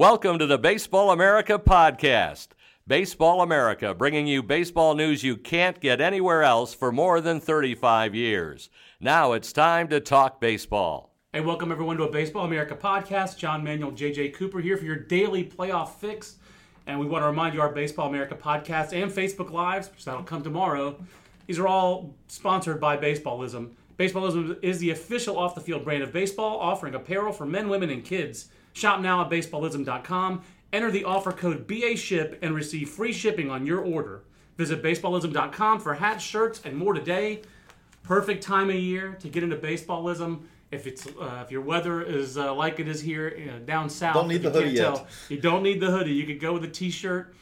Welcome to the Baseball America podcast. Baseball America, bringing you baseball news you can't get anywhere else for more than 35 years. Now it's time to talk baseball. Hey, welcome everyone to a Baseball America podcast. John Manuel, JJ Cooper here for your daily playoff fix. And we want to remind you our Baseball America podcast and Facebook Lives, which that'll come tomorrow. These are all sponsored by Baseballism. Baseballism is the official off the field brand of baseball, offering apparel for men, women, and kids. Shop now at baseballism.com. Enter the offer code BASHIP and receive free shipping on your order. Visit baseballism.com for hats, shirts, and more today. Perfect time of year to get into baseballism. If it's uh, if your weather is uh, like it is here uh, down south, Don't need the you hoodie yet. tell, you don't need the hoodie. You could go with a t-shirt,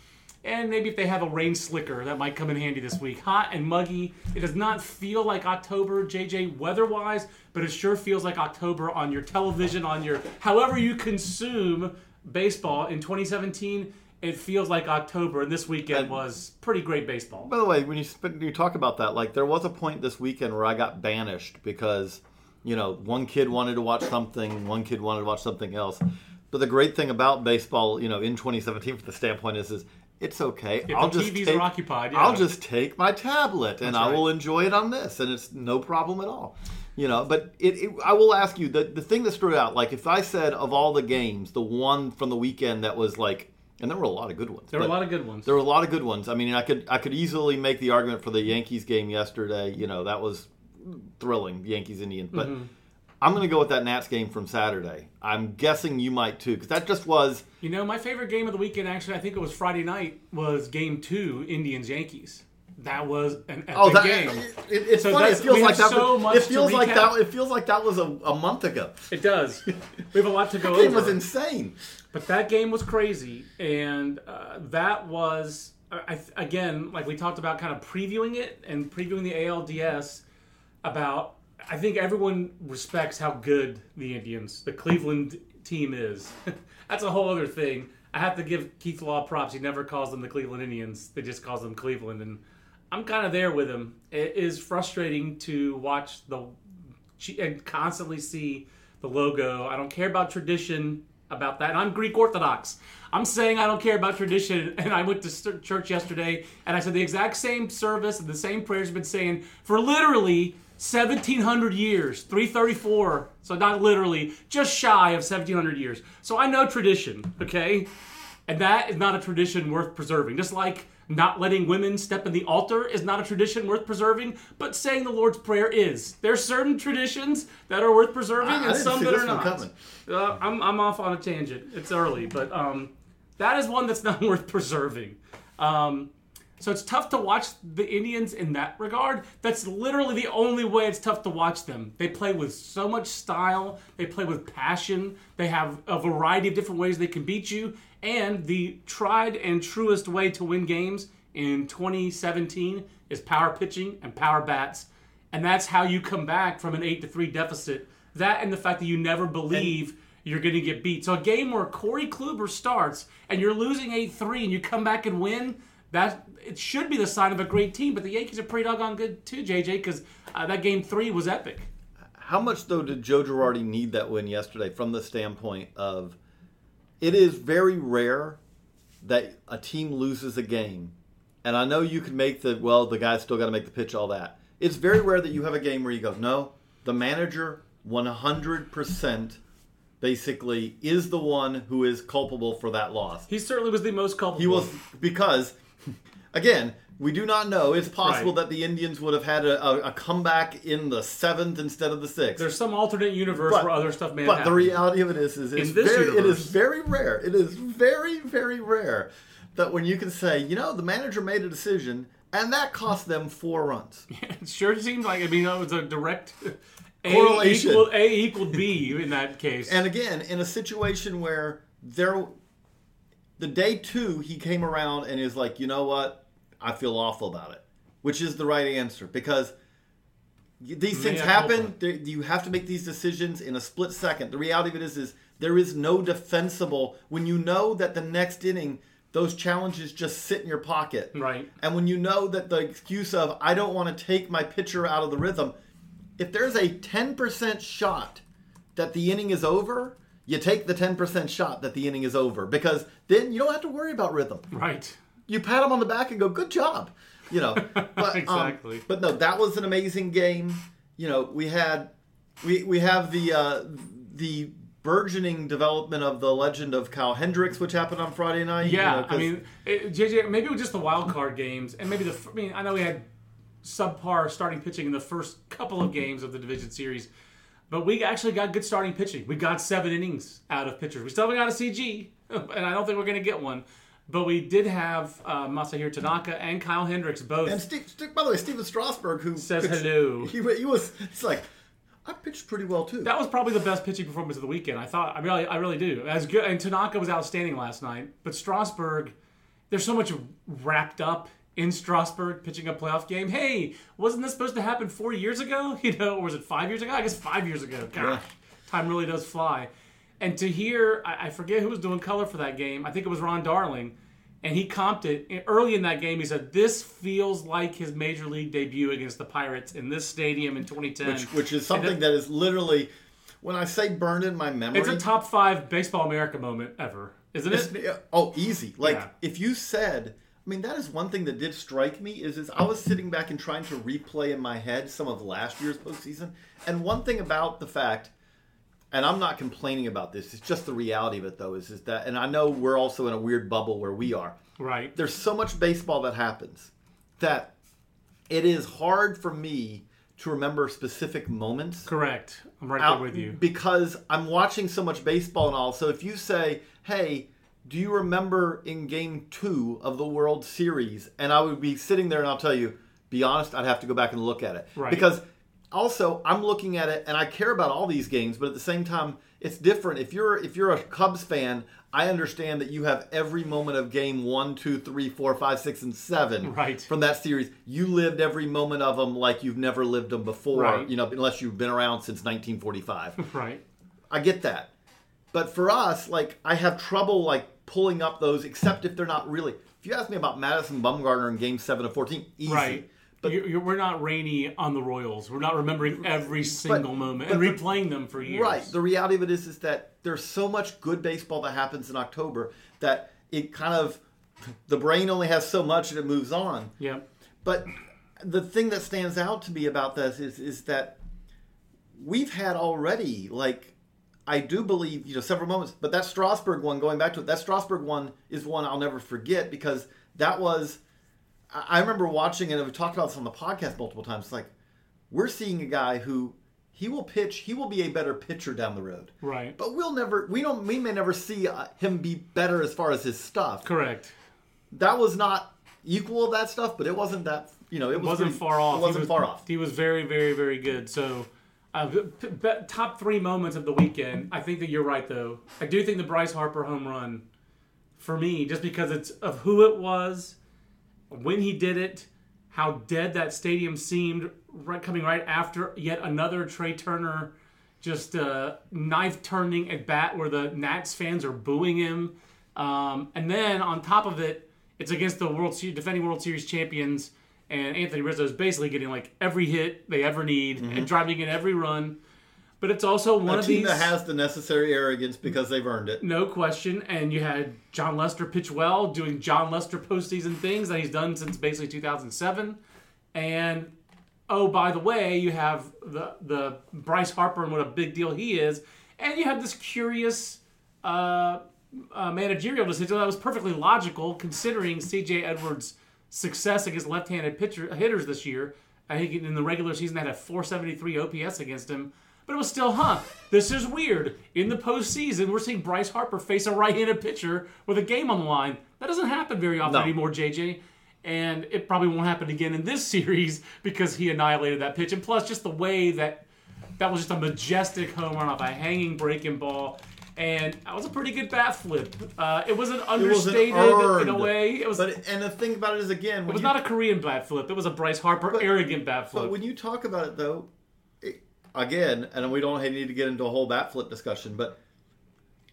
and maybe if they have a rain slicker, that might come in handy this week. Hot and muggy. It does not feel like October, JJ, weather-wise, but it sure feels like October on your television, on your however you consume baseball in 2017. It feels like October, and this weekend And- was pretty great baseball. By the way, when you you talk about that, like there was a point this weekend where I got banished because you know one kid wanted to watch something, one kid wanted to watch something else. But the great thing about baseball, you know, in 2017, from the standpoint is, is it's okay. If I'll the just TVs take, are occupied, yeah. I'll just take my tablet and That's I will enjoy it on this, and it's no problem at all. You know, but it, it, I will ask you the the thing that stood out. Like if I said of all the games, the one from the weekend that was like, and there were a lot of good ones. There were a lot of good ones. there were a lot of good ones. I mean, I could I could easily make the argument for the Yankees game yesterday. You know, that was thrilling, Yankees Indians. But Mm-hmm. I'm going to go with that Nats game from Saturday. I'm guessing you might too, because that just was. You know, my favorite game of the weekend, actually, I think it was Friday night, was Game Two, Indians Yankees. That was an epic Oh, that, game. it, it's So funny. It feels like that. so was- much it feels like that. It feels like that was a, a month ago. It does. We have a lot to go The game over. was insane. But that game was crazy, and uh, that was I, I- again like we talked about, kind of previewing it and previewing the ALDS about. I think everyone respects how good the Indians, the Cleveland team is. That's a whole other thing. I have to give Keith Law props. He never calls them the Cleveland Indians. They just calls them Cleveland, and I'm kind of there with him. It is frustrating to watch the and constantly see the logo. I don't care about tradition about that. And I'm Greek Orthodox. I'm saying I don't care about tradition. And I went to church yesterday and I said the exact same service and the same prayers have been saying for literally 1700 years, 334. So not literally, just shy of 1700 years. So I know tradition, okay? And that is not a tradition worth preserving. Just like not letting women step in the altar is not a tradition worth preserving, but saying the Lord's Prayer is. There's certain traditions that are worth preserving I- I and didn't some that are not. Uh, I'm, I'm off on a tangent. It's early, but um, that is one that's not worth preserving. Um, so it's tough to watch the Indians in that regard. That's literally the only way it's tough to watch them. They play with so much style, they play with passion, they have a variety of different ways they can beat you, and the tried and truest way to win games in 2017 is power pitching and power bats. And that's how you come back from an 8 to 3 deficit. That and the fact that you never believe you're going to get beat. So a game where Corey Kluber starts and you're losing 8-3 and you come back and win, that it should be the sign of a great team. But the Yankees are pretty doggone good too, JJ, because uh, that game three was epic. How much though did Joe Girardi need that win yesterday from the standpoint of it is very rare that a team loses a game. And I know you can make the well, the guy's still got to make the pitch, all that. It's very rare that you have a game where you go, no, the manager 100% basically is the one who is culpable for that loss. He certainly was the most culpable. He was because, again, we do not know. It's possible Right. that the Indians would have had a, a, a comeback in the seventh instead of the sixth. There's some alternate universe But- where other stuff may have but the reality of it is, is it's very, it is very rare. It is very, very rare that when you can say, you know, the manager made a decision and that cost them four runs. It sure seemed like I mean it was a direct A Correlation. equal A equaled B in that case. And again, in a situation where there, the day two, he came around and is like, you know what, I feel awful about it, which is the right answer because these things happen. You have to make these decisions in a split second. The reality of it is, is there is no defensible when you know that the next inning. Those challenges just sit in your pocket. Right. And when you know that the excuse of, I don't want to take my pitcher out of the rhythm, if there's a 10% shot that the inning is over, you take the 10% shot that the inning is over because then you don't have to worry about rhythm. right. You pat him on the back and go, "Good job," you know. But, um, Exactly. but no, that was an amazing game. You know, we had we we have the uh, the burgeoning development of the legend of Kyle Hendricks, which happened on Friday night. you Yeah, know, I mean, it, JJ, maybe it was just the wild card games, and maybe the. I mean, I know we had subpar starting pitching in the first couple of games of the division series, but we actually got good starting pitching. We got seven innings out of pitchers. We still haven't got a CG, and I don't think we're going to get one. But we did have uh, Masahiro Tanaka and Kyle Hendricks both. And Steve, by the way, Steven Strasburg, who Says pitched- hello. He, he was. It's like I pitched pretty well too. That was probably the best pitching performance of the weekend. I thought. I really, I really do. As good, and Tanaka was outstanding last night. But Strasburg, there's so much wrapped up in Strasburg pitching a playoff game. Hey, wasn't this supposed to happen four years ago? You know, or was it five years ago? I guess five years ago. Gosh, time really does fly. And to hear, I, I forget who was doing color for that game. I think it was Ron Darling. And he comped it early in that game. He said, "This feels like his major league debut against the Pirates in this stadium in 2010." which, which is something that is literally, when I say burned in my memory, It's a top five baseball America moment ever, isn't it? oh, easy. Like Yeah. if you said, I mean, that is one thing that did strike me is is I was sitting back and trying to replay in my head some of last year's postseason, and one thing about the fact, and I'm not complaining about this, it's just the reality of it though, is is that, and I know we're also in a weird bubble where we are. Right. There's so much baseball that happens that it is hard for me to remember specific moments Correct. I'm right there with you. because I'm watching so much baseball and all. So if you say, "Hey, do you remember in Game Two of the World Series?" and I would be sitting there and I'll tell you, be honest, I'd have to go back and look at it Right. because also I'm looking at it and I care about all these games, but at the same time, it's different. If you're if you're a Cubs fan, I understand that you have every moment of game one, two, three, four, five, six, and seven Right. from that series. You lived every moment of them like you've never lived them before, Right. you know, unless you've been around since 1945. Right. I get that. But for us, like I have trouble like pulling up those, except if they're not really. If you ask me about Madison Bumgarner in Game Seven of Fourteen, easy. Right. But you you're, we're not rainy on the Royals. We're not remembering every single moment and but the- replaying them for years. right, the reality of it is, is that there's so much good baseball that happens in October that it kind of the brain only has so much and it moves on. Yep. But the thing that stands out to me about this is is that we've had already like I do believe you know several moments, but that Strasburg one, going back to it, that Strasburg one is one I'll never forget because that was I remember watching it and we talked about this on the podcast multiple times. It's like we're seeing a guy who he will pitch, he will be a better pitcher down the road. Right. But we'll never, we don't, we may never see uh, him be better as far as his stuff Correct. that was not equal of that stuff, but it wasn't that you know it It was wasn't pretty- far off. It wasn't was- far off. He was very, very, very good. So, uh, p- p- top three moments of the weekend. I think that you're right, though. I do think the Bryce Harper home run, for me, just because it's of who it was, when he did it, how dead that stadium seemed, right coming right after yet another Trea Turner, just uh, knife turning at bat where the Nats fans are booing him, um, and then on top of it, it's against the World Series, defending World Series champions, and Anthony Rizzo is basically getting like every hit they ever need and driving in every run. But it's also one Mm-hmm. A of team these that has the necessary arrogance because they've earned it. no question. And you had Jon Lester pitch well, doing Jon Lester postseason things that he's done since basically 2007. And oh, by the way, you have the the Bryce Harper and what a big deal he is. And you had this curious uh, uh, managerial decision that was perfectly logical considering C.J. Edwards' success against left-handed pitcher hitters this year. I think in the regular season they had a 473 OPS against him. But it was still, huh? This is weird. In the postseason, we're seeing Bryce Harper face a right-handed pitcher with a game on the line. That doesn't happen very often No. anymore, JJ. And it probably won't happen again in this series because he annihilated that pitch. And plus, just the way that that was just a majestic home run off a hanging breaking ball. And that was a pretty good bat flip. Uh, it was an understated in a way. It was. But and the thing about it is again, it was you, not a Korean bat flip. It was a Bryce Harper But- arrogant bat flip. But when you talk about it, though, it, again, and we don't need to get into a whole bat flip discussion, but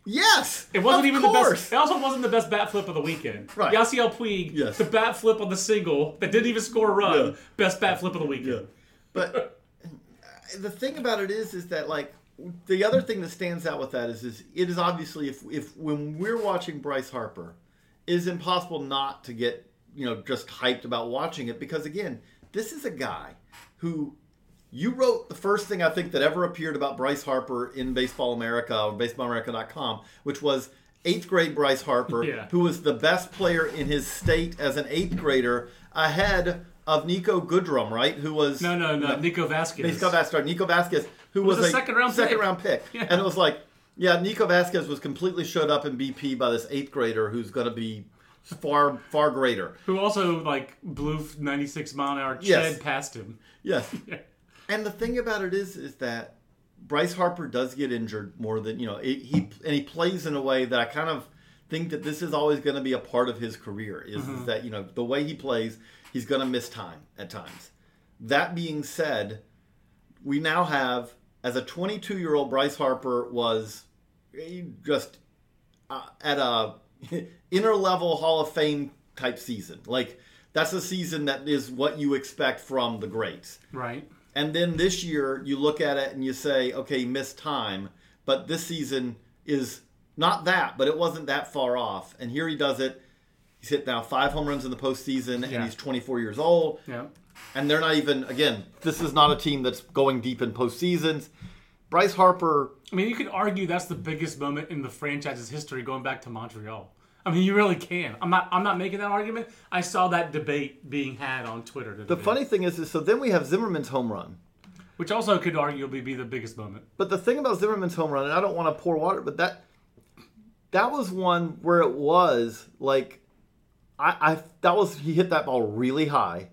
yes, It wasn't even course. the best. It also wasn't the best bat flip of the weekend. Right. Yasiel Puig, Yes. the bat flip on the single that didn't even score a run. Yeah. Best bat flip of the weekend. But the thing about it is, is that like the other thing that stands out with that is, is it is obviously if if when we're watching Bryce Harper, it is impossible not to get you know just hyped about watching it because again, this is a guy who you wrote the first thing I think that ever appeared about Bryce Harper in Baseball America or BaseballAmerica.com, which was eighth grade Bryce Harper, Yeah. who was the best player in his state as an eighth grader, ahead of Niko Goodrum, right? Who was No, no, no. Nico Vasquez. Nico Vasquez, Nico Vasquez, who was was, a second-round second pick. round pick, Yeah. and it was like, yeah, Nico Vasquez was completely showed up in BP by this eighth grader who's going to be far far greater. Who also like blew 96 mile an hour Yes. past him. Yes. and the thing about it is, is that Bryce Harper does get injured more than you know. It, he and he plays in a way that I kind of think that this is always going to be a part of his career. Is, Mm-hmm. is that you know the way he plays, he's going to miss time at times. That being said, we now have as a 22 year old Bryce Harper was eh, just uh, at a inner level Hall of Fame type season. Like that's a season that is what you expect from the greats. Right. And then this year, you look at it and you say, okay, missed time, but this season is not that, but it wasn't that far off. And here he does it. He's hit now five home runs in the postseason, and he's 24 years old. Yeah. And they're not even, again, this is not a team that's going deep in postseasons. Bryce Harper, I mean, you could argue that's the biggest moment in the franchise's history, going back to Montreal. I mean, you really can. I'm not. I'm not making that argument. I saw that debate being had on Twitter. the funny thing is, is so then we have Zimmerman's home run. which also could arguably be the biggest moment. But the thing about Zimmerman's home run, and I don't want to pour water, but that that was one where it was like I, I that was he hit that ball really high,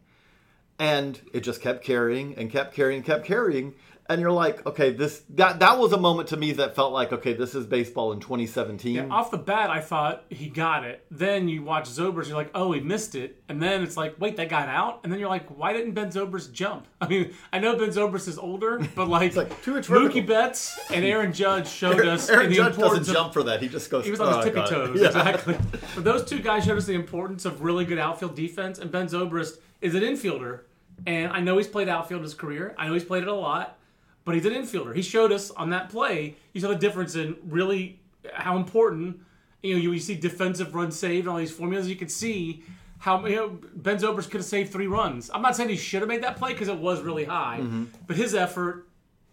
and it just kept carrying and kept carrying and kept carrying, and you're like, okay, this that that was a moment to me that felt like, okay, this is baseball in 2017. Yeah, off the bat, I thought he got it. Then you watch Zobrist, you're like, oh, he missed it. And then it's like, wait, that got out? And then you're like, why didn't Ben Zobrist jump? I mean, I know Ben Zobrist is older, but like, like, too much. Mookie Betts and Aaron Judge showed us Aaron the Judge importance doesn't of, jump for that; he just goes. He was on his "Oh, I tippy toes, Yeah. exactly. But those two guys showed us the importance of really good outfield defense. And Ben Zobrist is an infielder, and I know he's played outfield his career. I know he's played it a lot, but he's an infielder. He showed us on that play. You saw the difference in really how important. You know, you, you see defensive runs saved, and all these formulas. You could see how you know Ben Zobrist could have saved three runs. I'm not saying he should have made that play because it was really high, Mm-hmm. but his effort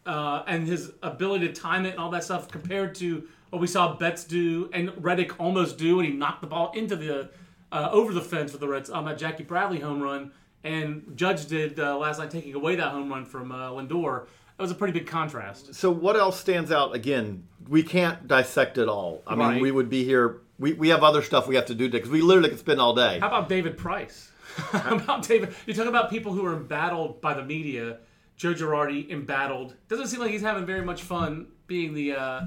uh, and his ability to time it and all that stuff compared to what we saw Betts do and Reddick almost do when he knocked the ball into the uh, over the fence with the Reds on that Jackie Bradley home run, and Judge did uh, last night taking away that home run from uh, Lindor. That was a pretty big contrast. So what else stands out? Again, we can't dissect it all. I mean, we would be here. We, we have other stuff we have to do because we literally could spend all day. How about David Price? How about David? You talk about people who are embattled by the media. Joe Girardi embattled. Doesn't seem like he's having very much fun being the uh,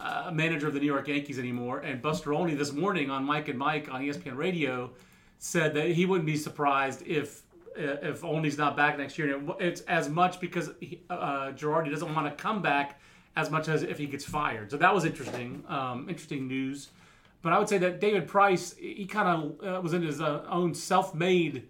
uh, manager of the New York Yankees anymore. And Buster Olney this morning on Mike and Mike on ESPN Radio said that he wouldn't be surprised if if Olney's not back next year. And it's as much because he, uh, Girardi doesn't want to come back as much as if he gets fired. So that was interesting. Um, interesting news. But I would say that David Price, he kind of uh, was in his uh, own self-made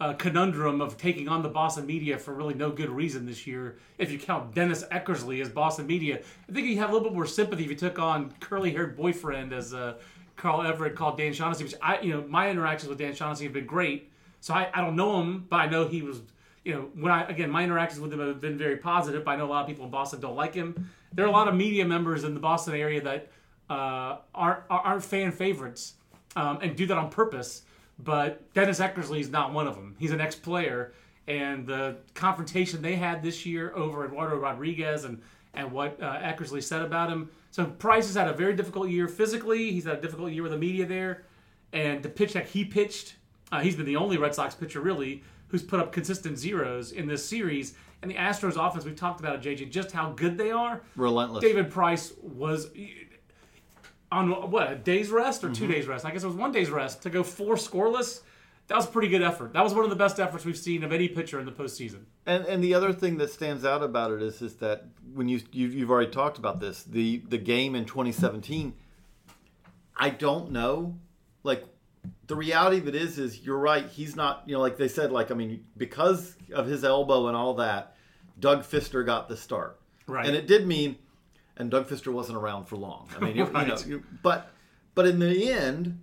uh, conundrum of taking on the Boston media for really no good reason this year. If you count Dennis Eckersley as Boston media, I think you have a little bit more sympathy if you took on curly-haired boyfriend as uh, Carl Everett called Dan Shaughnessy. Which I, you know, my interactions with Dan Shaughnessy have been great. So I, I don't know him, but I know he was. You know, when I again, my interactions with him have been very positive. I know a lot of people in Boston don't like him, there are a lot of media members in the Boston area that uh, aren't aren't fan favorites um, and do that on purpose. But Dennis Eckersley is not one of them. He's an ex-player, and the confrontation they had this year over Eduardo Rodriguez and and what uh, Eckersley said about him. So Price has had a very difficult year physically. He's had a difficult year with the media there, and the pitch that he pitched, uh, he's been the only Red Sox pitcher really who's put up consistent zeros in this series. And the Astros offense, we've talked about it, JJ, just how good they are. Relentless. David Price was on what a day's rest or Mm-hmm. two days rest. I guess it was one day's rest to go four scoreless. That was a pretty good effort. That was one of the best efforts we've seen of any pitcher in the postseason. And and the other thing that stands out about it is is that when you, you you've already talked about this the the game in 2017. I don't know, like the reality of it is is you're right. He's not you know like they said like I mean because of his elbow and all that, Doug Fister got the start. Right. And it did mean, and Doug Fister wasn't around for long. I mean, you- you, know, but but in the end,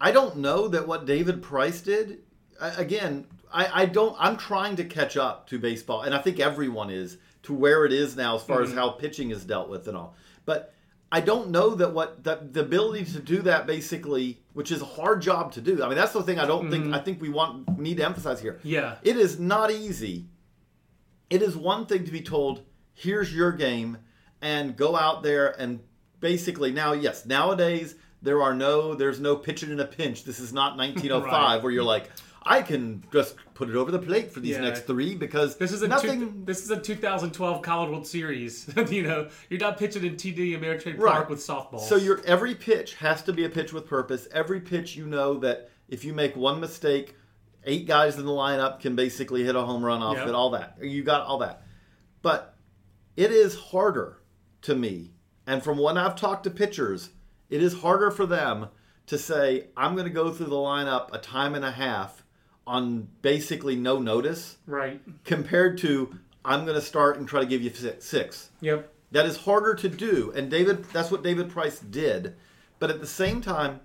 I don't know that what David Price did. I, again, I, I don't. I'm trying to catch up to baseball, and I think everyone is to where it is now as far as mm-hmm. how pitching is dealt with and all. But I don't know that what that the ability to do that basically, which is a hard job to do. I mean, that's the thing. I don't think. Mm-hmm. I think we want need to emphasize here. Yeah. it is not easy. It is one thing to be told, "Here's your game," and go out there and basically now, yes, nowadays there are no, there's no pitching in a pinch. This is not 1905 Right. where you're like, I can just put it over the plate for these Yeah. next three because This is a nothing. two, this is a 2012 College World Series. you know, you're not pitching in TD Ameritrade Right. Park with softballs. So your every pitch has to be a pitch with purpose. Every pitch, you know that if you make one mistake, eight guys in the lineup can basically hit a home run off Yep. it. All that you got all that, but it is harder to me. And from when I've talked to pitchers, it is harder for them to say, "I'm going to go through the lineup a time and a half on basically no notice," right. compared to "I'm going to start and try to give you six." Yep. That is harder to do, and David. That's what David Price did. But at the same time,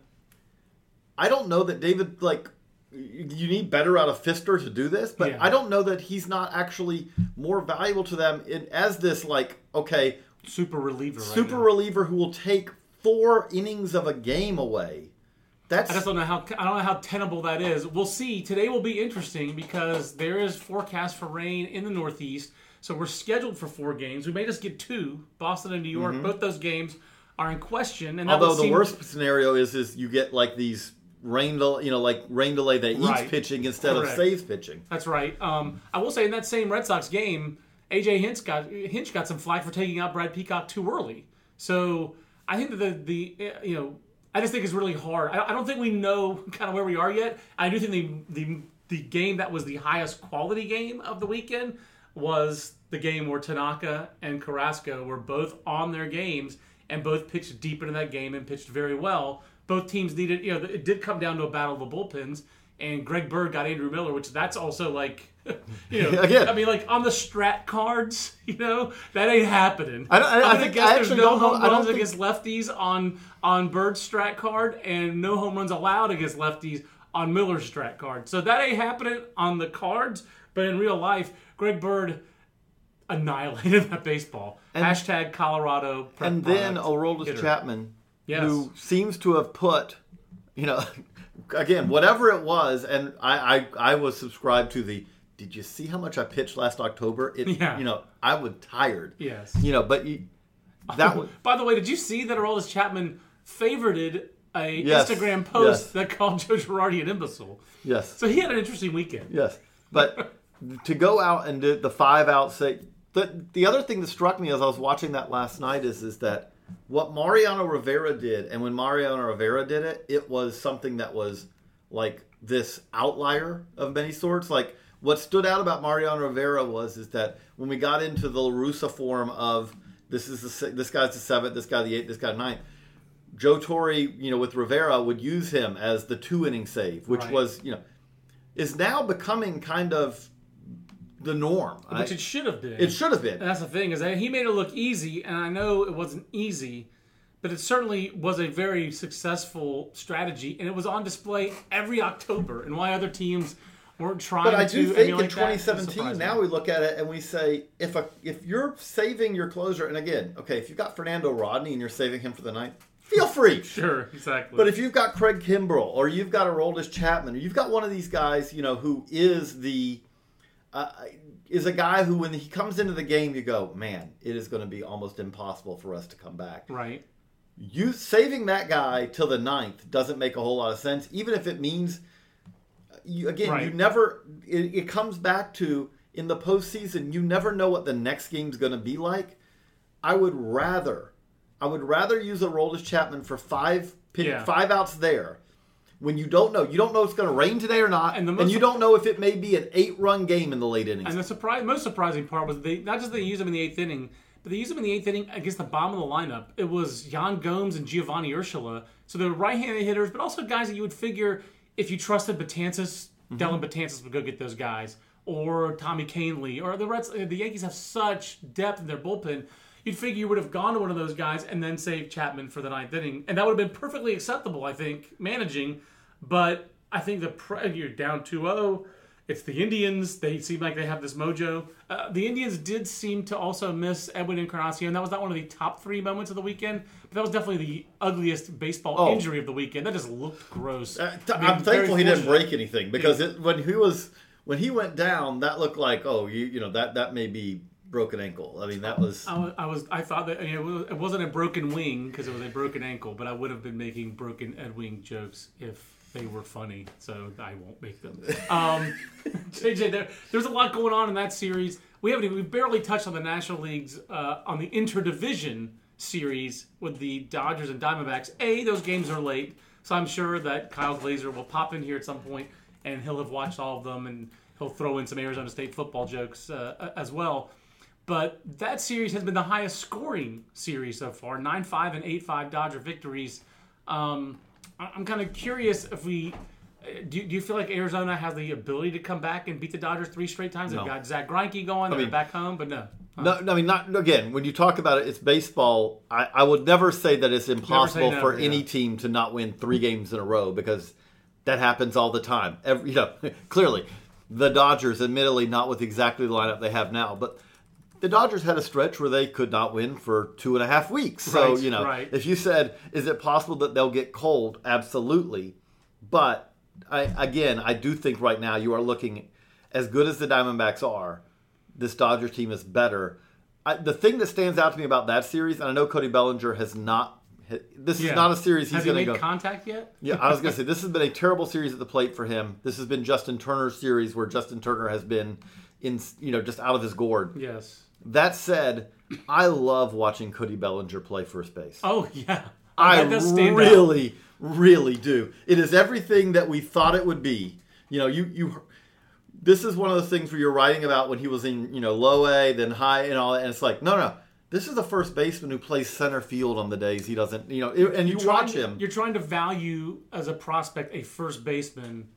I don't know that David like. You need better out of Fister to do this, but Yeah. I don't know that he's not actually more valuable to them in, as this like okay Super reliever. Right super now. reliever who will take four innings of a game away. That's I just don't know how I don't know how tenable that is. We'll see. Today will be interesting because there is forecast for rain in the Northeast. So we're scheduled for four games. We may just get two. Boston and New York. Both those games are in question. And Mm-hmm. although the seem- worst scenario is is you get like these rain del- you know like rain delay that eats Right. pitching instead Correct. of saves pitching. That's right. Um, I will say in that same Red Sox game, AJ Hinch got Hinch got some flack for taking out Brad Peacock too early. So I think that the the uh, you know I just think it's really hard. I, I don't think we know kind of where we are yet. I do think the the the game that was the highest quality game of the weekend was the game where Tanaka and Carrasco were both on their games and both pitched deep into that game and pitched very well. Both teams needed, you know, it did come down to a battle of the bullpens, and Greg Bird got Andrew Miller, which that's also like, you know, Again. I mean, like on the strat cards, you know, that ain't happening. I don't- I- I think- I actually no don't home I don't runs think- against lefties on on Bird's strat card, and no home runs allowed against lefties on Miller's strat card. So that ain't happening on the cards, but in real life, Greg Bird annihilated that baseball. Hashtag Colorado. and then hitter. Chapman, who seems to have put, you know, again whatever it was, and I I, I was subscribed to the. Did you see how much I pitched last October? It, Yeah. You know, I was tired. Yes. You know, but you, that oh, was By the way, did you see that Aroldis Chapman favorited a Yes, Instagram post yes. that called Joe Girardi an imbecile? yes. So he had an interesting weekend. Yes, but to go out and do the five out say the the other thing that struck me as I was watching that last night is is that what Mariano Rivera did, and when Mariano Rivera did it, it was something that was like this outlier of many sorts. Like what stood out about Mariano Rivera was is that when we got into the La Russa form of this is the this guy's the seventh, this guy the eighth, this guy the ninth. Joe Torre, you know, with Rivera would use him as the two inning save, which Right. was, you know, is now becoming kind of the norm. Which I- it should have been. it should have And been. that's the thing is that he made it look easy, and I know it wasn't easy, but it certainly was a very successful strategy, and it was on display every October. And why other teams weren't trying But I to do think in emulate that. It's 2017, now we look at it and we say, if a if you're saving your closer, and again, okay, if you've got Fernando Rodney and you're saving him for the ninth, feel free. Sure, exactly. But if you've got Craig Kimbrel or you've got Aroldis Chapman or you've got one of these guys, you know, who is the uh, is a guy who when he comes into the game, you go, man, it is going to be almost impossible for us to come back. right. You saving that guy till the ninth doesn't make a whole lot of sense, even if it means. You, again, you never. It, it comes back to in the postseason, you never know what the next game's going to be like. I would rather, I would rather use Aroldis Chapman for five pin, Yeah. five outs there. When you don't know, you don't know if it's going to rain today or not, And and, the most- you don't know if it may be an eight-run game in the late innings. And the surprise, most surprising part was they not just they used him in the eighth inning, but they used him in the eighth inning against the bottom of the lineup. It was Yan Gomes and Giovanny Urshela. So they were right-handed hitters, but also guys that you would figure if you trusted Betances, Mm-hmm. Dellin Betances would go get those guys, or Tommy Kahnle, or the Reds. The Yankees have such depth in their bullpen. You'd figure you would have gone to one of those guys and then saved Chapman for the ninth inning, and that would have been perfectly acceptable, I think, managing. But I think the pre- you're down 2-0. It's the Indians. They seem like they have this mojo. Uh, the Indians did seem to also miss Edwin Encarnacion. That was not one of the top three moments of the weekend, but that was definitely the ugliest baseball Oh. injury of the weekend. That just looked gross. Uh, t- I mean, I'm very thankful he didn't break anything because it, when he was when he went down, that looked like oh you you know that that may be broken ankle. I mean that was I was, I was, I thought that you know, it wasn't a broken wing because it was a broken ankle, but I would have been making broken Ed Wing jokes if they were funny. So I won't make them. Um, JJ, there, there's a lot going on in that series. We haven't, we barely touched on the National Leagues uh, on the interdivision series with the Dodgers and Diamondbacks. A, those games are late, so I'm sure that Kyle Glaser will pop in here at some point and he'll have watched all of them and he'll throw in some Arizona State football jokes uh, as well. But that series has been the highest scoring series so far 9 5 and 8 5 Dodger victories. Um, I'm kind of curious if we. uh, Do, do you feel like Arizona has the ability to come back and beat the Dodgers three straight times? They've got Zack Greinke going, they're mean- back home, but no. no, no, I mean not again when you talk about it, it's baseball. I, I would never say that it's impossible never, for yeah. any team to not win three games in a row because that happens all the time. Every you know clearly the Dodgers, admittedly not with exactly the lineup they have now, but. The Dodgers had a stretch where they could not win for two and a half weeks. So, Right, you know, right. if you said, is it possible that they'll get cold? Absolutely. But I, again, I do think right now you are looking as good as the Diamondbacks are. This Dodgers team is better. I, the thing that stands out to me about that series, and I know Cody Bellinger has not. This Yeah. is not a series he's going to made go. contact yet? yeah, I was going to say this has been a terrible series at the plate for him. This has been Justin Turner's series where Justin Turner has been in, you know, just out of his gourd. Yes. That said, I love watching Cody Bellinger play first base. Oh, yeah. I That does stand out. really, really do. It is everything that we thought it would be. You know, you you. This is one of the things where you're writing about when he was in you know low A, then high, and all that, and it's like no, no. This is the first baseman who plays center field on the days he doesn't. You know, and you You're watch trying- him. You're trying to value as a prospect a first baseman,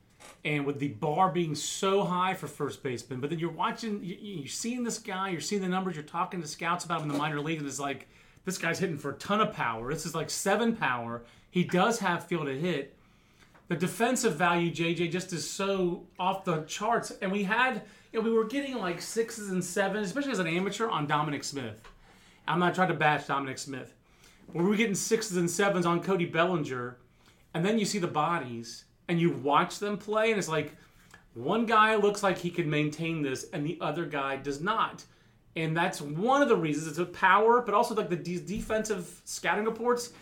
and with the bar being so high for first baseman, but then you're watching, you, you're seeing this guy, you're seeing the numbers, you're talking to scouts about him in the minor leagues, and it's like this guy's hitting for a ton of power. This is like seven power. He does have field to hit. The defensive value, JJ, just is so off the charts, and we had, you know, we were getting like sixes and sevens, especially as an amateur on Dominic Smith. I'm not trying to bash Dominic Smith. But we were getting sixes and sevens on Cody Bellinger, and then you see the bodies and you watch them play, and it's like one guy looks like he can maintain this, and the other guy does not. And that's one of the reasons. It's a power, but also like the de- defensive scouting reports.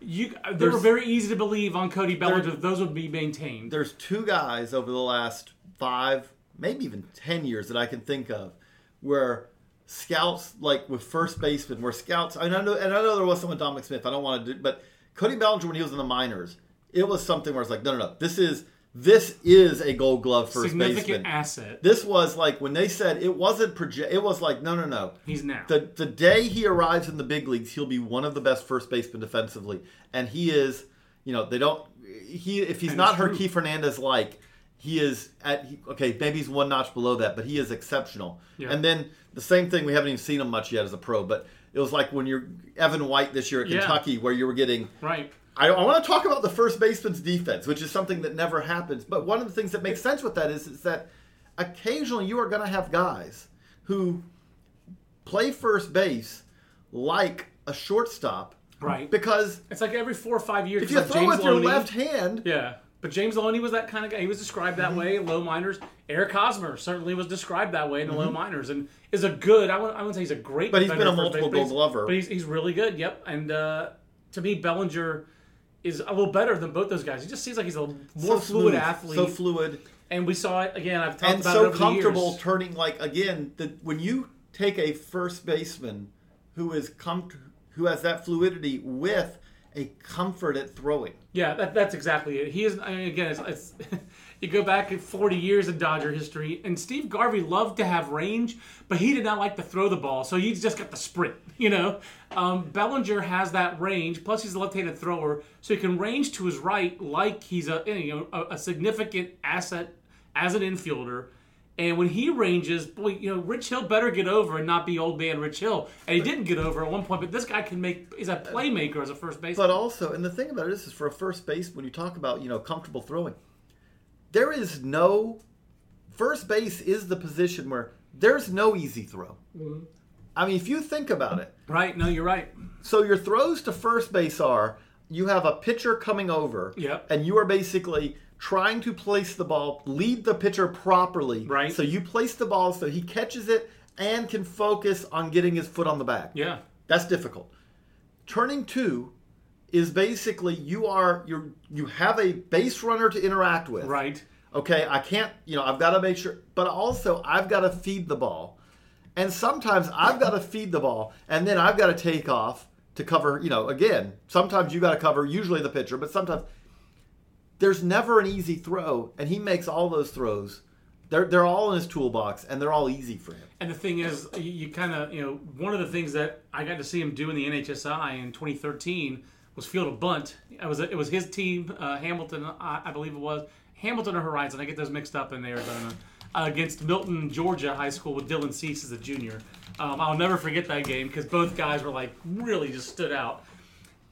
You, they were very easy to believe on Cody Bellinger that those would be maintained. There's two guys over the last five, maybe even ten years that I can think of, where scouts like with first baseman, where scouts. And I know, and I know there was someone Dominic Smith. I don't want to do, but Cody Bellinger when he was in the minors, it was something where it's like, no, no, no. This is this is a Gold Glove first Significant baseman. asset. This was like when they said it wasn't project. It was like no, no, no. He's now. The the day he arrives in the big leagues, he'll be one of the best first basemen defensively, and he is. You know, they don't. He if he's And not. Herky Fernandez like, he is at. He, okay, maybe he's one notch below that, but he is exceptional. Yeah. And then the same thing. We haven't even seen him much yet as a pro, but it was like when you're Evan White this year at Yeah. Kentucky, where you were getting right. I, I want to talk about the first baseman's defense, which is something that never happens. But one of the things that makes sense with that is, is that occasionally you are going to have guys who play first base like a shortstop, Right. Because It's like every four or five years. if you like throw James with your Loney. left hand, Yeah. But James Loney was that kind of guy. He was described that way. Low minors. Eric Hosmer certainly was described that way in the low minors, and is a good. I wouldn't, I wouldn't say he's a great. Mm-hmm. But he's been a multiple base, gold glover. But he's, he's really good. Yep. And uh, to me, Bellinger is uh, a little better than both those guys. He just seems like he's a more so fluid smooth, athlete. so fluid, and we saw it again. I've talked and about it so over the comfortable years. turning. Like again, the, when you take a first baseman who is com- who has that fluidity with a comfort at throwing. Yeah, that, that's exactly it. He is. I mean, again, it's, it's you go back 40 years in Dodger history, and Steve Garvey loved to have range, but he did not like to throw the ball, so he's just got the sprint. You know, um, Bellinger has that range. Plus, he's a left-handed thrower, so he can range to his right like he's a you know a, a significant asset as an infielder. And when he ranges, boy, you know, Rich Hill better get over and not be old man Rich Hill. And he didn't get over at one point, but this guy can make is a playmaker as a first baseman. But also, and the thing about it is, is for a first base, when you talk about you know comfortable throwing, there is no first base is the position where there's no easy throw. Mm-hmm. I mean, if you think about it, right? No, you're right. so your throws to first base are you have a pitcher coming over, Yep. and you are basically trying to place the ball, lead the pitcher properly, Right. So you place the ball so he catches it and can focus on getting his foot on the back. Yeah. That's difficult. Turning two is basically you are you you have a base runner to interact with. Right. Okay, I can't, you know, I've got to make sure, but also I've got to feed the ball. And sometimes I've got to feed the ball and then I've got to take off to cover, you know, again, sometimes you got to cover usually the pitcher, but sometimes there's never an easy throw and he makes all those throws. They're they're all in his toolbox and they're all easy for him. And the thing is, you, you kind of, you know, one of the things that I got to see him do in the NHSI in 2013 was field a bunt. It was it was his team, uh, Hamilton, I, I believe it was Hamilton or Horizon. I get those mixed up in Arizona uh, against Milton, Georgia High School with Dylan Cease as a junior. Um, I'll never forget that game because both guys were like really just stood out.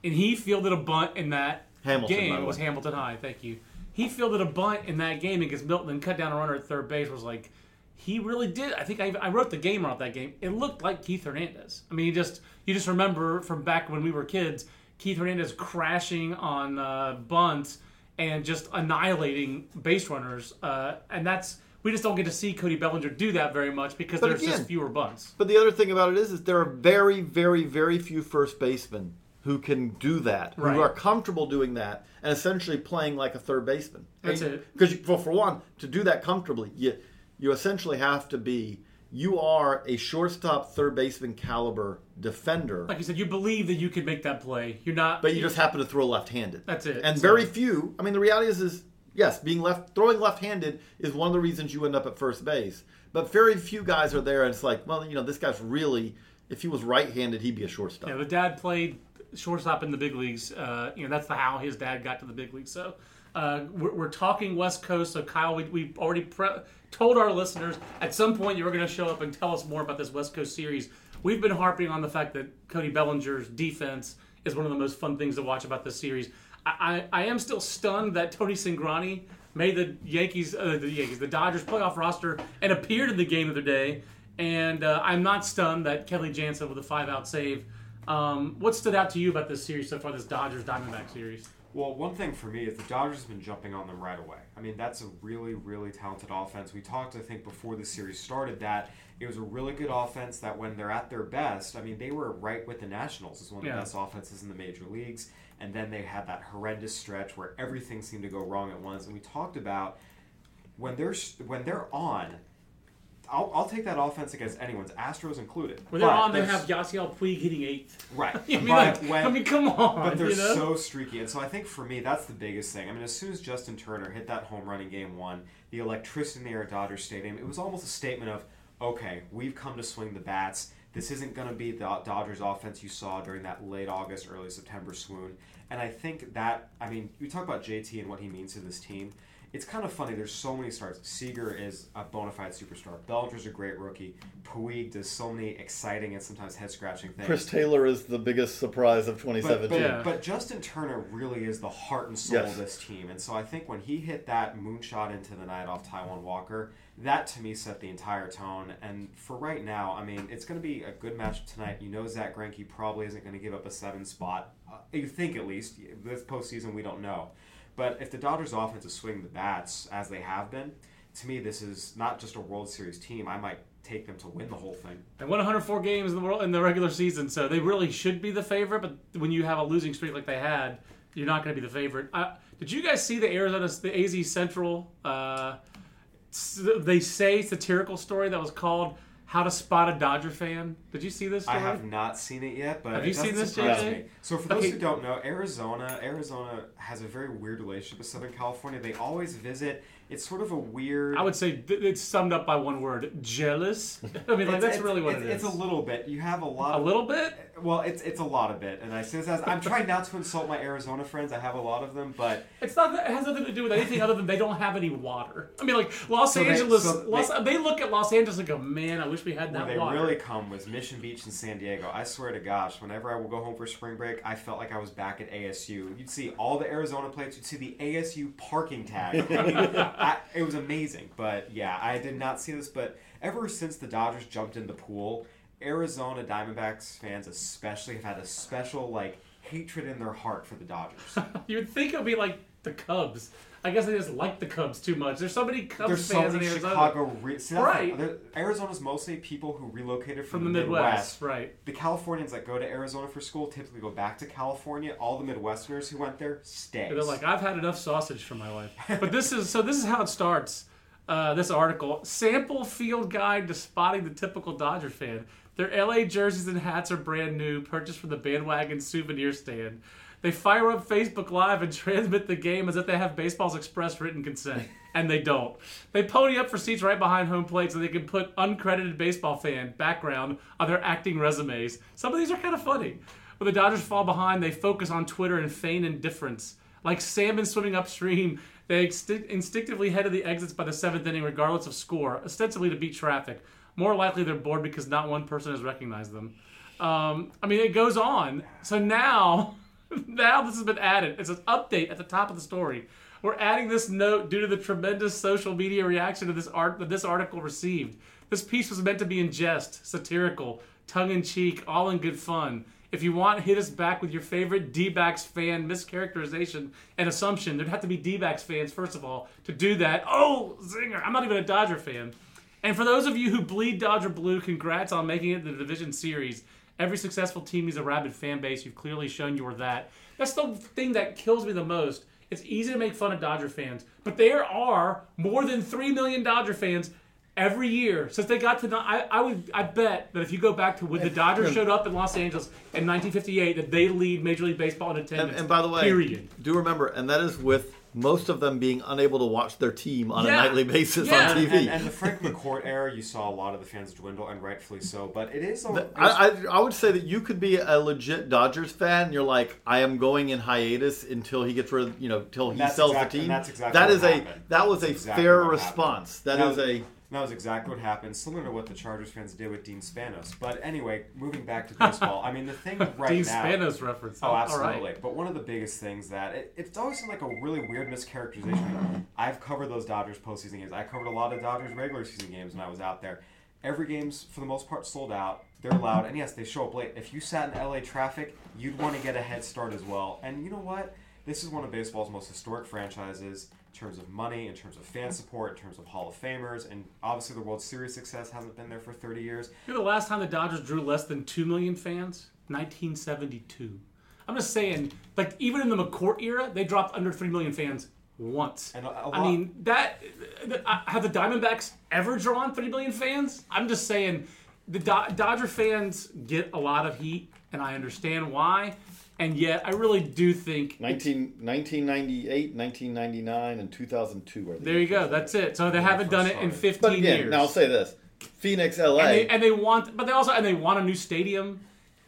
And he fielded a bunt in that Hamilton, game. It was. Hamilton High. Thank you. He fielded a bunt in that game against Milton and cut down a runner at third base. Was like, he really did. I think I, I wrote the game out that game. It looked like Keith Hernandez. I mean, you just you just remember from back when we were kids, Keith Hernandez crashing on uh, bunts and just annihilating base runners. Uh, and that's we just don't get to see Cody Bellinger do that very much because But there's again- just fewer bunts. But the other thing about it is, is there are very, very, very few first basemen who can do that, Right. who are comfortable doing that, and essentially playing like a third baseman. That's it. Because well, for one, to do that comfortably, you you essentially have to be you are a shortstop, third baseman caliber defender, Like you said, you believe that you could make that play. You're not. but you just happen to throw left-handed. That's it. And So- very few. I mean, the reality is, is yes, being left throwing left-handed is one of the reasons you end up at first base. But very few guys are there, and it's like, well, you know, this guy's really. If he was right-handed, he'd be a shortstop. Yeah, the dad played shortstop in the big leagues. Uh, you know, that's the how his dad got to the big leagues. So uh, we're, we're talking West Coast. So Kyle, we, we already pre- told our listeners at some point you were going to show up and tell us more about this West Coast series. We've been harping on the fact that Cody Bellinger's defense is one of the most fun things to watch about this series. I, I, I am still stunned that Tony Cingrani made the Yankees, uh, the Yankees, the Dodgers playoff roster and appeared in the game of the day. And uh, I'm not stunned that Kenley Jansen with a five out save. Um, what stood out to you about this series so far, this Dodgers Diamondback series? Well, one thing for me is the Dodgers have been jumping on them right away. I mean, that's a really, really talented offense. We talked, I think, before the series started that it was a really good offense that when they're at their best, I mean, they were right with the Nationals as one of Yeah. the best offenses in the major leagues. And then they had that horrendous stretch where everything seemed to go wrong at once. And we talked about when they're when they're on. I'll, I'll take that offense against anyone's, Astros included. When they're But on, they have Yasiel Puig hitting eighth. right. I mean, like, when, I mean, come on. but they're you know? so streaky, and so I think for me that's the biggest thing. I mean, as soon as Justin Turner hit that home run in Game One, the electricity in the air at Dodger Stadium, it was almost a statement of, okay, we've come to swing the bats. This isn't going to be the Dodgers offense you saw during that late August, early September swoon. And I think that, I mean, you talk about JT and what he means to this team. It's kind of funny. There's so many stars. Seager is a bona fide superstar. Bellinger's a great rookie. Puig does so many exciting and sometimes head scratching things. Chris Taylor is the biggest surprise of But, 2017. but, Yeah. but Justin Turner really is the heart and soul Yes. of this team. And so I think when he hit that moonshot into the night off Taijuan Walker, that to me set the entire tone. And for right now, I mean, it's going to be a good matchup tonight. You know, Zack Greinke probably isn't going to give up a seven spot. Uh, you think at least. This postseason, we don't know. But if the Dodgers' offense is swinging the bats as they have been, to me, this is not just a World Series team. I might take them to win the whole thing. They won 104 games in the world in the regular season, so they really should be the favorite. But when you have a losing streak like they had, you're not going to be the favorite. Uh, did you guys see the Arizona, the AZ Central? Uh, they say satirical story that was called "How to Spot a Dodger Fan." Did you see this story? I have not seen it yet, but Have it you seen this, JJ? me. So for those Okay. who don't know, Arizona, Arizona has a very weird relationship with Southern California. They always visit. It's sort of a weird. I would say th- it's summed up by one word: jealous. I mean, like that's it's- really what it's, it is. It's a little bit. You have a lot. A of- little bit. Well, it's it's a lot of it, and I say this as I'm trying not to insult my Arizona friends. I have a lot of them, but It's not. It has nothing to do with anything other than they don't have any water. I mean, like Los So they- Angeles. so Los, they- they, look at Los Angeles and go, "Man, I wish we had where they water." really come was Mission Beach in San Diego. I swear to gosh, whenever I would go home for spring break, I felt like I was back at ASU. You'd see all the Arizona plates. You'd see the ASU parking tag. I mean, I, it was amazing. But yeah, I did not see this. But ever since the Dodgers jumped in the pool, Arizona Diamondbacks fans especially have had a special like hatred in their heart for the Dodgers. You would think it would be like the Cubs. I guess they just like the Cubs too much. There's so many Cubs There's so fans many in Arizona. Chicago. Re- see, Right. the- the- Arizona's mostly people who relocated from, from the Midwest, right? The Californians that go to Arizona for school typically go back to California. All the Midwesterners who went there stay. They're like, I've had enough sausage for my life. But this is so. This is how it starts. Uh, this article: sample field guide to spotting the typical Dodger fan. Their LA jerseys and hats are brand new, purchased from the bandwagon souvenir stand. They fire up Facebook Live and transmit the game as if they have baseball's express written consent, and they don't. They pony up for seats right behind home plate so they can put uncredited baseball fan background on their acting resumes. Some of these are kind of funny. When the Dodgers fall behind, they focus on Twitter and feign indifference. Like salmon swimming upstream, they instinctively head to the exits by the seventh inning, regardless of score, ostensibly to beat traffic. More likely, they're bored because not one person has recognized them. Um, I mean, it goes on. So now, now this has been added. It's an update at the top of the story. We're adding this note due to the tremendous social media reaction to this art that this article received. This piece was meant to be in jest, satirical, tongue in cheek, all in good fun. If you want, hit us back with your favorite D-backs fan mischaracterization and assumption. There'd have to be D-backs fans first of all to do that. Oh, zinger! I'm not even a Dodger fan. And for those of you who bleed Dodger blue, congrats on making it the division series. Every successful team needs a rabid fan base. You've clearly shown you are that. That's the thing that kills me the most. It's easy to make fun of Dodger fans, but there are more than three million Dodger fans every year since they got to. the- I, I would. I bet that if you go back to when the Dodgers showed up in Los Angeles in 1958, that they lead Major League Baseball in attendance. And, and by the way, period. do remember, and that is with most of them being unable to watch their team on Yeah. a nightly basis Yeah. on and, TV. and the Frank McCourt era, you saw a lot of the fans dwindle, and rightfully so. But it is. A, I, I, I would say that you could be a legit Dodgers fan. And you're like, I am going in hiatus until he gets rid of, you know, till he sells exact- the team. and that's exactly That what is a happened. that was a Exactly fair what response. That That is was- a That was exactly what happened, similar to what the Chargers fans did with Dean Spanos. But anyway, moving back to baseball, I mean the thing right Dean now. Spanos reference. Oh, absolutely. right. But one of the biggest things that it, it's always seemed like a really weird mischaracterization. I've covered those Dodgers postseason games. I covered a lot of Dodgers regular season games when I was out there. Every game's for the most part sold out. They're loud, and yes, they show up late. If you sat in LA traffic, you'd want to get a head start as well. And you know what? This is one of baseball's most historic franchises in terms of money, in terms of fan support, in terms of Hall of Famers, and obviously the World Series success hasn't been there for 30 years. You know the last time the Dodgers drew less than 2 million fans? 1972. I'm just saying, like, even in the McCourt era, they dropped under 3 million fans once. And I mean, that. Have the Diamondbacks ever drawn 3 million fans? I'm just saying, the Do- Dodger fans get a lot of heat, and I understand why. And yet, I really do think 19, 1998, 1999, and 2002 are the there you go. That's it. So they haven't done it in 15 But again, years. now I'll say this: Phoenix, LA. and they, and they want, but they also and they want a new stadium.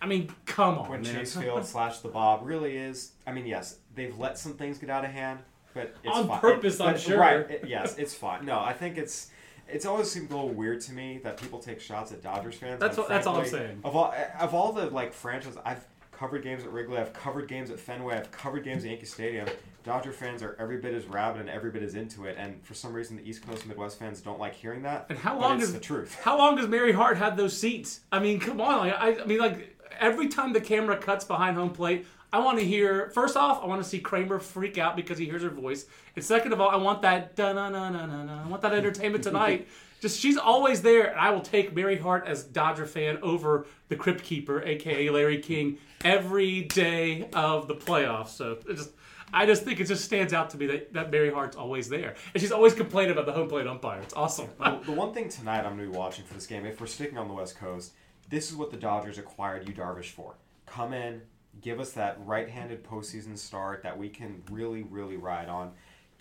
I mean, come on, when man. Chase Field slash the Bob really is. I mean, yes, they've let some things get out of hand. but it's On fine. purpose, I'm But- sure. Right? it- yes, it's fine. No, I think it's. It's always seemed a little weird to me that people take shots at Dodgers fans. That's when what- that's all I'm frankly, saying. Of all of all the like franchises, I've covered games at Wrigley, I've covered games at Fenway, I've covered games at Yankee Stadium. Dodger fans are every bit as rabid and every bit as into it, and for some reason, the East Coast and Midwest fans don't like hearing that. And how long is the truth? How long does Mary Hart had those seats? I mean, come on. I, I mean, like every time the camera cuts behind home plate, I want to hear. First off, I want to see Kramer freak out because he hears her voice, and second of all, I want that da na na na na na. I want that entertainment tonight. Just she's always there, and I will take Mary Hart as Dodger fan over the Crypt Keeper, aka Larry King, every day of the playoffs. So just. I just think it just stands out to me that, that Mary Hart's always there. And she's always complaining about the home plate umpire. It's awesome. the, the one thing tonight I'm going to be watching for this game, if we're sticking on the West Coast, this is what the Dodgers acquired Yu Darvish for. Come in, give us that right-handed postseason start that we can really, really ride on.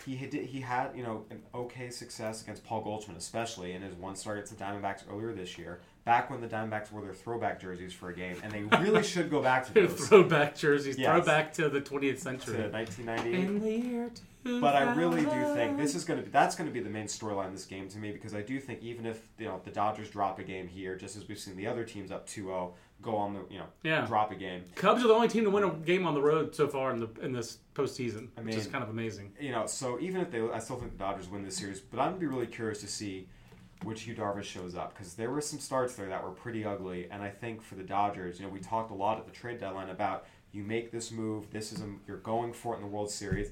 He had, he had you know an okay success against Paul Goldschmidt, especially in his one start against the Diamondbacks earlier this year. Back when the Diamondbacks wore their throwback jerseys for a game, and they really should go back to those throwback jerseys, Yes. throwback to the 20th to century. 1998. In the year But I really do think this is going to be that's going to be the main storyline of this game to me because I do think even if you know the Dodgers drop a game here, just as we've seen the other teams up 2-0 go on the you know Yeah. drop a game, Cubs are the only team to win a game on the road so far in the in this postseason, which is kind of amazing. you know. So even if they, I still think the Dodgers win this series, but I'm gonna be really curious to see which Yu Darvish shows up because there were some starts there that were pretty ugly, and I think for the Dodgers, you know, we talked a lot at the trade deadline about you make this move, this is a, you're going for it in the World Series.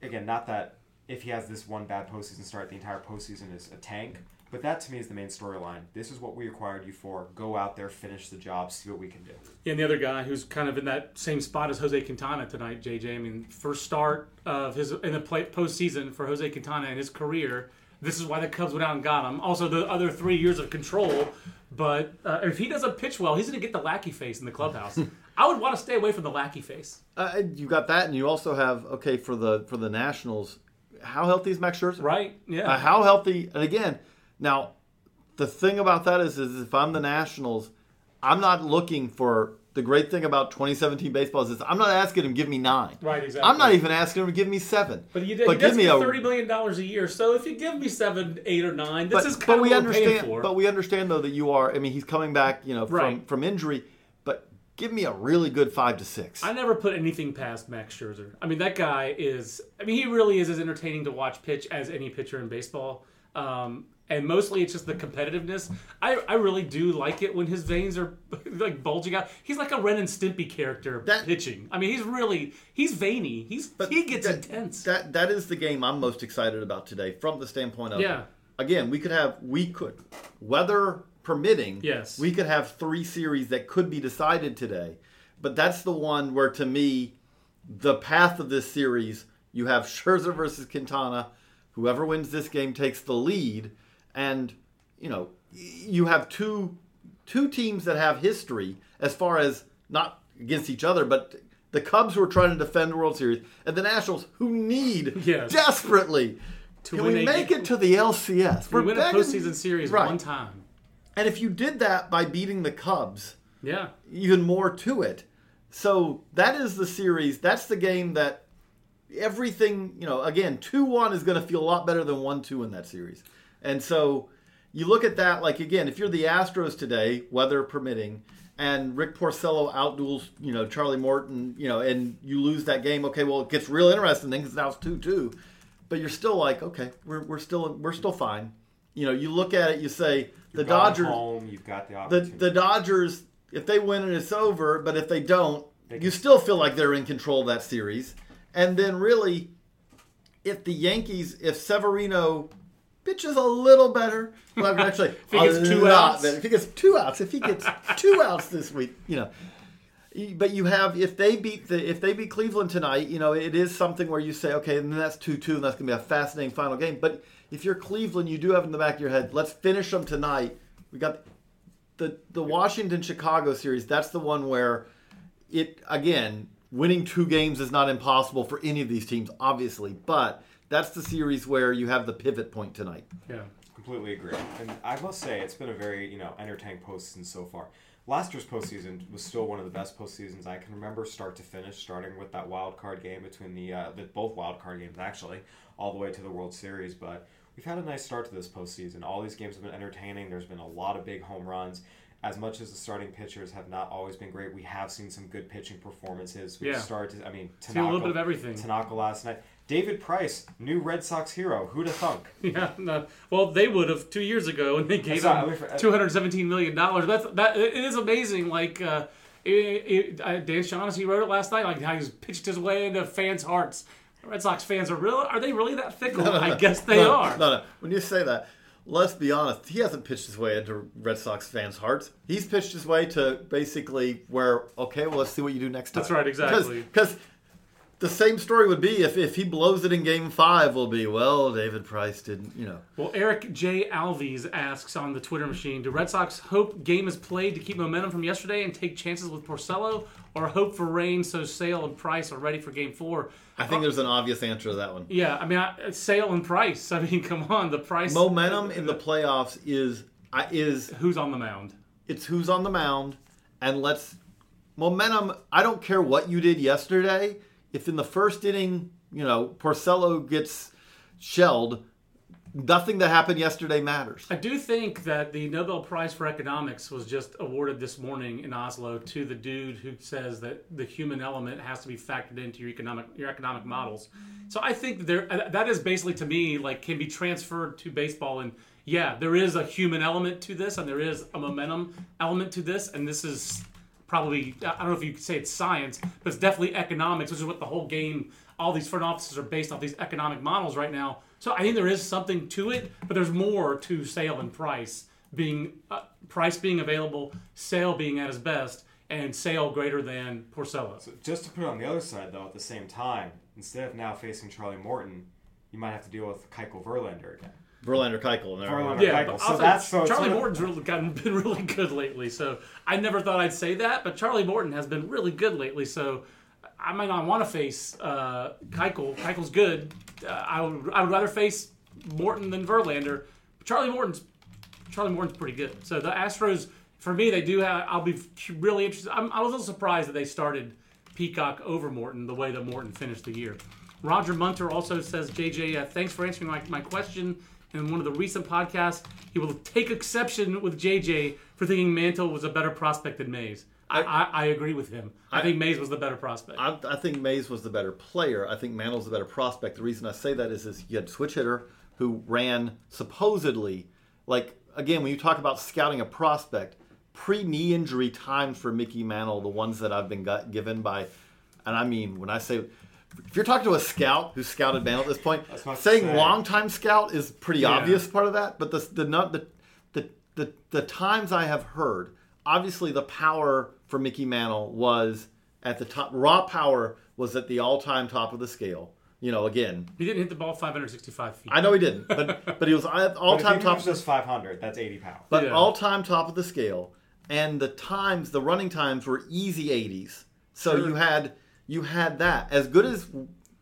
Again, not that if he has this one bad postseason start, the entire postseason is a tank. But that to me is the main storyline. This is what we acquired you for. Go out there, finish the job, see what we can do. Yeah, and the other guy who's kind of in that same spot as Jose Quintana tonight, JJ. I mean, first start of his in the play, postseason for Jose Quintana in his career. This is why the Cubs went out and got him. Also, the other three years of control. But uh, if he doesn't pitch well, he's going to get the Lackey face in the clubhouse. I would want to stay away from the Lackey face. Uh, you got that, and you also have okay for the for the Nationals. How healthy is Max Scherzer? Right? Yeah. Uh, how healthy? And again, now the thing about that is, is if I'm the Nationals, I'm not looking for the great thing about 2017 baseball is this, I'm not asking him give me nine. Right, exactly. I'm not even asking him to give me seven. But you did, but give me a thirty million dollars a year. So if you give me seven, eight, or nine, this but, is kind but of we what we're paying understand. But we understand though that you are. I mean, he's coming back, you know, from Right. from injury. But give me a really good five to six. I never put anything past Max Scherzer. I mean, that guy is. I mean, he really is as entertaining to watch pitch as any pitcher in baseball. Um, and mostly it's just the competitiveness. I, I really do like it when his veins are like bulging out. He's like a Ren and Stimpy character That- pitching. I mean, he's really he's veiny. He's he gets that, intense. That that is the game I'm most excited about today, from the standpoint of Yeah. Again, we could have we could weather permitting. Yes. we could have three series that could be decided today, but that's the one where to me, the path of this series, you have Scherzer versus Quintana. Whoever wins this game takes the lead, and you know you have two two teams that have history as far as not against each other, but the Cubs who are trying to defend the World Series and the Nationals who need Yes. desperately To can win we make game- it to the LCS. we win a postseason series Right. one time. And if you did that by beating the Cubs, Yeah. even more to it. So that is the series. That's the game that everything, you know, again, 2 1 is going to feel a lot better than 1 2 in that series. And so you look at that, like, again, if you're the Astros today, weather permitting, and Rick Porcello outduels, you know, Charlie Morton, you know, and you lose that game, okay, well, it gets real interesting then because now it's 2 2. But you're still like, okay, we're, we're still we're still fine. You know, you look at it, you say the Dodgers, home. You've got the the opportunity. the Dodgers, if they win and it's over, but if they don't, They you still feel like they're in control of that series. And then really, if the Yankees, if Severino pitches a little better, well, actually, if he gets two outs. if he gets two outs, if he gets two outs this week, you know. But you have if they beat the if they beat Cleveland tonight, you know it is something where you say okay, and then that's two two, and that's gonna be a fascinating final game. But if you're Cleveland, you do have in the back of your head, let's finish them tonight. We got the the Washington Chicago series. That's the one where it again winning two games is not impossible for any of these teams, obviously. But that's the series where you have the pivot point tonight. Yeah. Completely agree. And I must say, it's been a very, you know, entertaining postseason so far. last year's postseason was still one of the best postseasons I can remember, start to finish. Starting with that wild card game between the, uh, the both wild card games actually, all the way to the World Series. But we've had a nice start to this postseason. All these games have been entertaining. There's been a lot of big home runs. As much as the starting pitchers have not always been great, we have seen some good pitching performances. We've Yeah. started to, I mean, Seen a little bit of everything. Tanaka last night. David Price, new Red Sox hero. Who'd have thunk? Yeah, no. well, they would have two years ago, and they gave That's him I two hundred seventeen million dollars. That's that. It is amazing. Like uh, it, it, uh, Dan Shaughnessy wrote it last night, like how he's pitched his way into fans' hearts. Red Sox fans are real. Are they really that fickle? I guess they no, are. No, no. When you say that, let's be honest. He hasn't pitched his way into Red Sox fans' hearts. He's pitched his way to basically where, okay, well, let's see what you do next time. That's right, exactly. Because the same story would be if, if he blows it in game five, will be, well, David Price didn't, you know. Well, Eric J. Alves asks on the Twitter machine Do Red Sox hope game is played to keep momentum from yesterday and take chances with Porcello, or hope for rain so Sale and Price are ready for game four? I think there's an obvious answer to that one. Yeah, I mean, I, Sale and Price. I mean, come on. The Price. Momentum in the playoffs is uh, is Who's on the mound? it's who's on the mound and let's momentum i don't care what you did yesterday if in the first inning you know porcello gets shelled nothing that happened yesterday matters I do think that the Nobel Prize for Economics was just awarded this morning in Oslo to the dude who says that the human element has to be factored into your economic your economic models. So I think there uh, that is basically to me like can be transferred to baseball and yeah, there is a human element to this and there is a momentum element to this and this is probably I don't know if you could say it's science, but it's definitely economics, which is what the whole game. All these front offices are based off these economic models right now. So I think there is something to it, but there's more to sale and price being uh, price being available, sale being at his best, and sale greater than Porcello. So Just to put it on the other side, though, at the same time, instead of now facing Charlie Morton, you might have to deal with Keuchel Verlander again. Verlander Keuchel and everyone. Verlander. Yeah, Keuchel. So I'll that's- so Charlie sort of- Morton's really gotten been really good lately. So I never thought I'd say that, but Charlie Morton has been really good lately. So I might not want to face uh, Keuchel. Keuchel's good. Uh, I would I would rather face Morton than Verlander. But Charlie Morton's Charlie Morton's pretty good. So the Astros, for me, they do have. I'll be really interested. I'm, I was a little surprised that they started Peacock over Morton the way that Morton finished the year. Roger Munter also says, JJ, uh, thanks for answering my, my question. In one of the recent podcasts, he will take exception with JJ for thinking Mantle was a better prospect than Mays. I, I, I agree with him. I, think Mays was the better prospect. I, I think Mays was the better player. I think Mantle's the better prospect. The reason I say that is, is you had switch hitter who ran supposedly, like again, when you talk about scouting a prospect, pre-knee injury times for Mickey Mantle, the ones that I've been got, given by, and I mean when I say. If you're talking to a scout who scouted Mantle at this point, saying saying. long-time scout is pretty Yeah. obvious part of that. But the the, the the the the times I have heard, obviously the power for Mickey Mantle was at the top. Raw power was at the all-time top of the scale. You know, again, he didn't hit the ball 565 feet. I know he didn't, but but he was at But if all-time he top. moves just 500, that's 80 pounds. But Yeah. all-time top of the scale, and the times, the running times were easy 80s. So Sure. you had you had that as good as.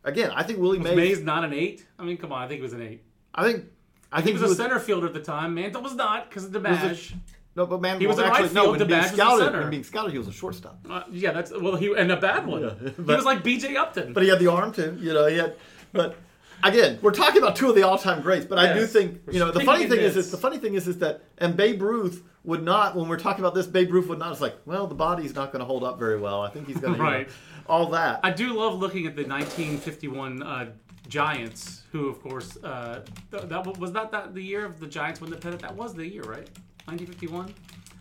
Again, I think Willie was Mays. Mays not an eight? I mean, come on. I think it was an eight. I think. I think He think was a center fielder at the time. Mantle was not because of was. No, but man, He was well, right actually, no. field, When being was a scouted, center. when being scouted, he was a shortstop. Uh, yeah, that's well, he and a bad one. he but- was like B.J. Upton. but he had the arm too. You know, he had. But again, we're talking about two of the all-time greats. But I do think you know the funny thing is, is the funny thing is is that and Babe Ruth would not when we're talking about this. Babe Ruth would not. It's like, well, the body's not going to hold up very well. I think he's going to Right. All that. I do love looking at the 1951 uh, Giants, who of course uh, th- that wa- was that the year of the Giants win the pennant. That was the year, right? 1951.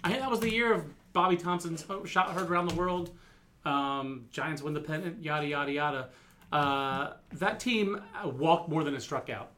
I think that was the year of Bobby Thomson's ho- shot heard around the world. Um, Giants win the pennant. Yada yada yada. Uh, that team uh, walked more than it struck out.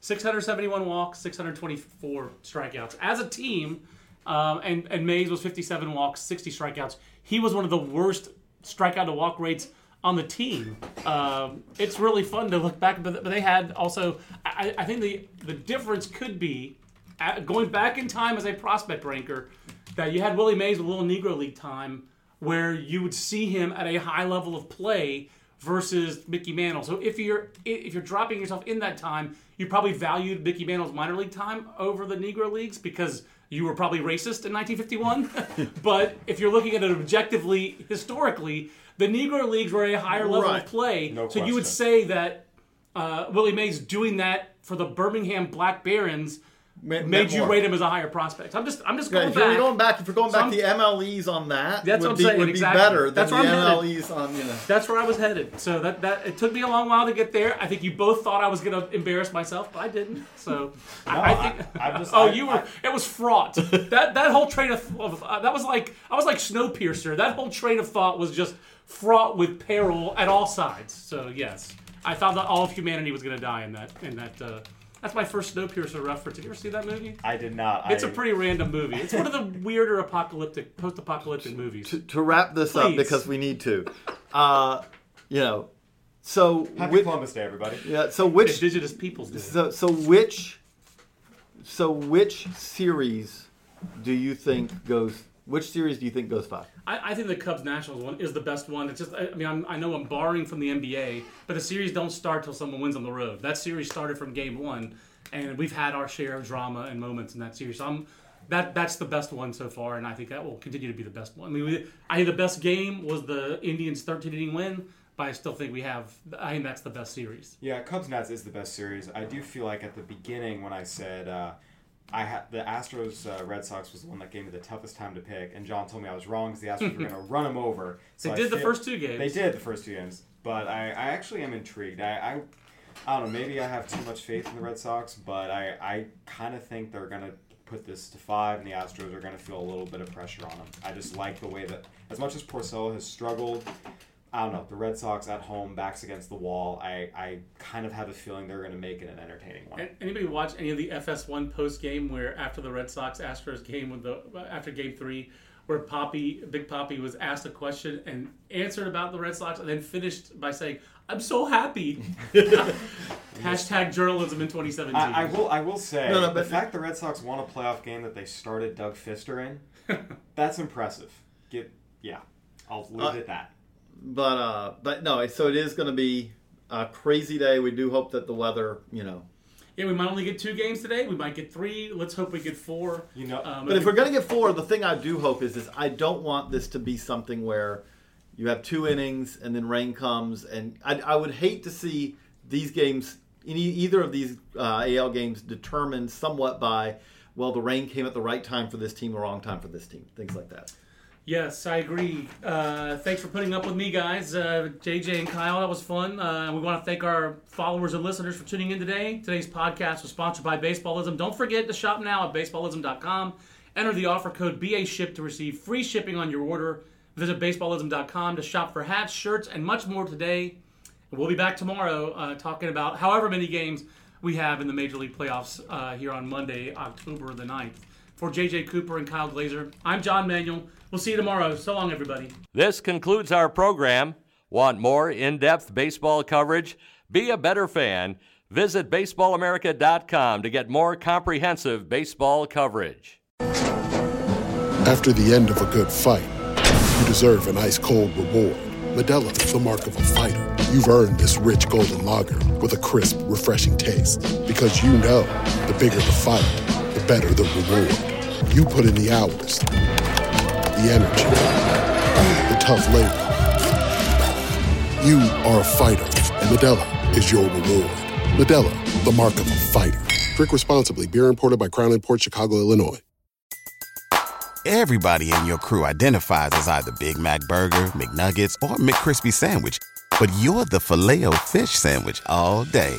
671 walks, 624 strikeouts. As a team, um, and, and Mays was 57 walks, 60 strikeouts. He was one of the worst strikeout to walk rates on the team. Um, it's really fun to look back, but, but they had also, I, I think the, the difference could be uh, going back in time as a prospect ranker, that you had Willie Mays with a little Negro League time where you would see him at a high level of play versus Mickey Mantle. So if you're if you're dropping yourself in that time, you probably valued Mickey Mantle's minor league time over the Negro leagues because you were probably racist in 1951. but if you're looking at it objectively, historically, the Negro Leagues were a higher level Right. of play. No so you would say that uh, Willie Mays doing that for the Birmingham Black Barons Ma- made you more. rate him as a higher prospect. I'm just I'm just Yeah, going if you're back. going back, if you're going back the MLEs on that, That's would what I'm be, saying, would exactly. be better than That's the where I'm headed. MLEs on you know. That's where I was headed. So that that it took me a long while to get there. I think you both thought I was going to embarrass myself, but I didn't. So I, I think. I- I'm just- oh, I- you were. It was fraught. that that whole train of, of uh, that was like I was like Snowpiercer. That whole train of thought was just fraught with peril at all sides. So yes, I thought that all of humanity was going to die in that in that. Uh, that's my first Snowpiercer reference. Have you ever seen that movie? I did not. It's a a pretty random movie. It's one of the weirder apocalyptic, post-apocalyptic movies. to, to wrap this up because we need to. Uh, you know, so Happy which, Columbus Day, everybody. yeah, so which Indigenous peoples do. so so which so which series do you think goes? Which series do you think goes five? I, I think the Cubs Nationals one is the best one. It's just, I, I mean, I'm, I know I'm borrowing from the NBA, but the series don't start till someone wins on the road. That series started from game one, and we've had our share of drama and moments in that series. So I'm, that that's the best one so far, and I think that will continue to be the best one. I mean, we, I think the best game was the Indians' 13 inning win, but I still think we have. I think that's the best series. Yeah, Cubs Nats is the best series. I do feel like at the beginning when I said uh, I had the Astros uh, Red Sox was the one that gave me the toughest time to pick, and John told me I was wrong because the Astros were going to run them over. So They I did the first two games. They did the first two games, but I, I actually am intrigued. I, I I don't know. Maybe I have too much faith in the Red Sox, but I I kind of think they're going to put this to five, and the Astros are going to feel a little bit of pressure on them. I just like the way that as much as Porcello has struggled. I don't know. The Red Sox at home, backs against the wall. I, I kind of have a feeling they're going to make it an entertaining one. Anybody watch any of the FS1 post game where after the Red Sox Astros game with the after game three, where Papi Big Papi was asked a question and answered about the Red Sox and then finished by saying, "I'm so happy." Hashtag journalism in 2017. I, I will. I will say No, no, the fact the Red Sox won a playoff game that they started Doug Fister in, that's impressive. Get yeah, I'll leave Uh, it at that. But uh, but no, so it is going to be a crazy day. We do hope that the weather, you know. yeah, we might only get two games today. We might get three. Let's hope we get four. You know, Um, But if we're going to get four, the thing I do hope is is I don't want this to be something where you have two innings and then rain comes, and I, I would hate to see these games, any, either of these uh, AL games, determined somewhat by well, the rain came at the right time for this team, the wrong time for this team, things like that. Yes, I agree. Uh, thanks for putting up with me, guys. Uh, JJ and Kyle, that was fun. Uh, we want to thank our followers and listeners for tuning in today. Today's podcast was sponsored by Baseballism. Don't forget to shop now at baseballism.com. Enter the offer code BASHIP to receive free shipping on your order. Visit baseballism.com to shop for hats, shirts, and much more today. We'll be back tomorrow uh, talking about however many games we have in the Major League playoffs uh, here on Monday, October the 9th. For JJ Cooper and Kyle Glaser, I'm John Manuel. We'll see you tomorrow. So long, everybody. This concludes our program. Want more in depth baseball coverage? Be a better fan. Visit BaseballAmerica.com to get more comprehensive baseball coverage. After the end of a good fight, you deserve an ice cold reward. Modelo is the mark of a fighter. You've earned this rich golden lager with a crisp, refreshing taste. Because you know the bigger the fight, the better the reward. You put in the hours, the energy, the tough labor. You are a fighter, and Modelo is your reward. Modelo, the mark of a fighter. Drink responsibly. Beer imported by Crown Port Chicago, Illinois. Everybody in your crew identifies as either Big Mac Burger, McNuggets, or McCrispy Sandwich. But you're the Filet-O-Fish Sandwich all day.